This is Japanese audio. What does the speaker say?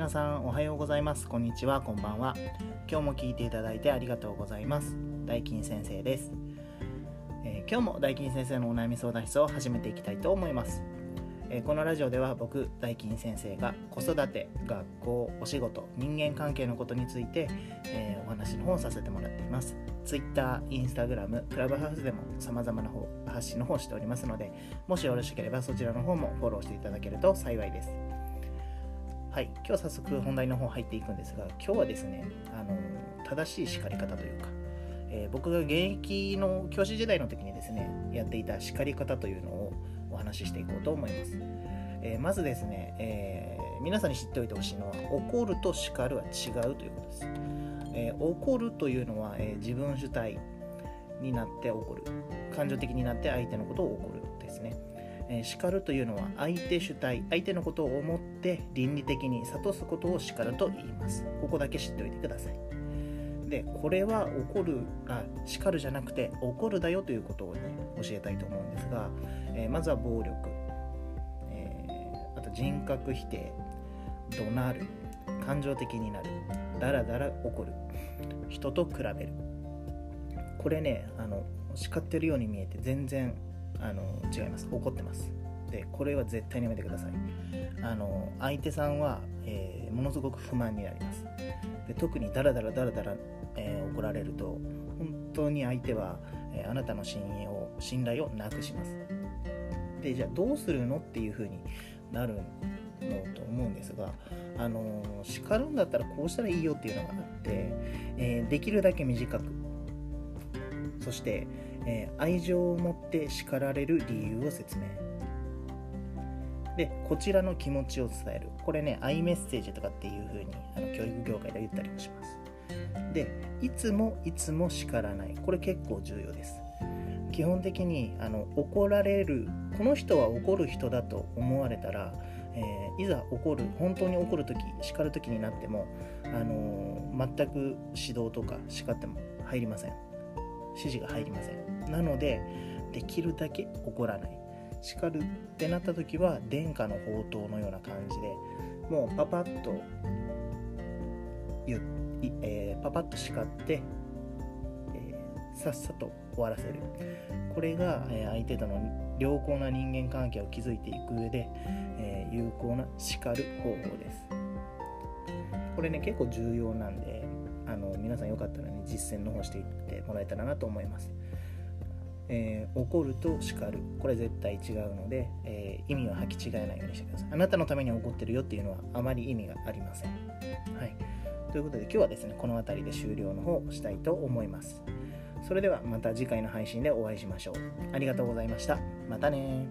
皆さんおはようございます。こんにちは。こんばんは。今日も聞いていただいてありがとうございます。大金先生です、えー、今日も大金先生のお悩み相談室を始めていきたいと思います。えこのラジオでは僕大金先生が子育て学校お仕事人間関係のことについて、えー、お話の方をさせてもらっています。Twitter、Instagram、クラブハウスでも様々な方発信の方をしておりますのでもしよろしければそちらの方もフォローしていただけると幸いです。はい、今日早速本題の方入っていくんですが今日はですねあの正しい叱り方というか、えー、僕が現役の教師時代の時にですねやっていた叱り方というのをお話ししていこうと思います。えー、まずですね、えー、皆さんに知っておいてほしいのは怒ると叱るは違うということです。えー、怒るというのは、え自分主体になって怒る感情的になって相手のことを怒るですね。え叱るというのは相手主体相手のことを思って倫理的に諭すことを叱ると言います。ここだけ知っておいてください。でこれは怒るあ叱るじゃなくて怒るだよということをね教えたいと思うんですが、えー、まずは暴力、えー、あと人格否定。怒鳴る。感情的になる。だらだら怒る。人と比べる。これねあの叱ってるように見えて全然あの違います。怒ってます。でこれは絶対にやめてください。あの相手さんは、えー、ものすごく不満になります。で特にダラダラダラダラ、えー、怒られると本当に相手は、えー、あなたの信用を信頼をなくします。でじゃあどうするのっていう風になるのと思うんですがあの叱るんだったらこうしたらいいよっていうのがあって、えできるだけ短く。そして、えー、愛情を持って叱られる理由を説明。でこちらの気持ちを伝える。これねアイメッセージとかっていう風にあの教育業界では言ったりもします。でいつもいつも叱らない。これ結構重要です。基本的にあの怒られるこの人は怒る人だと思われたら、えー、いざ怒る本当に怒る時叱る時になっても、あのー、全く指導とか叱っても入りません。指示が入りません。なのでできるだけ怒らない。叱るってなった時は殿下の宝刀のような感じでもうパパッとえー、パパッと叱って、えー、さっさと終わらせる。これが、えー、相手との良好な人間関係を築いていく上で、え有効な叱る方法です。これね結構重要なんであの皆さんよかったらね実践の方していってもらえたらなと思います。えー、怒ると叱る。これ絶対違うので、えー、意味を履き違えないようにしてください。あなたのために怒ってるよっていうのはあまり意味がありません。はい。ということで今日はですねこの辺りで終了の方をしたいと思います。それではまた次回の配信でお会いしましょう。ありがとうございました。またね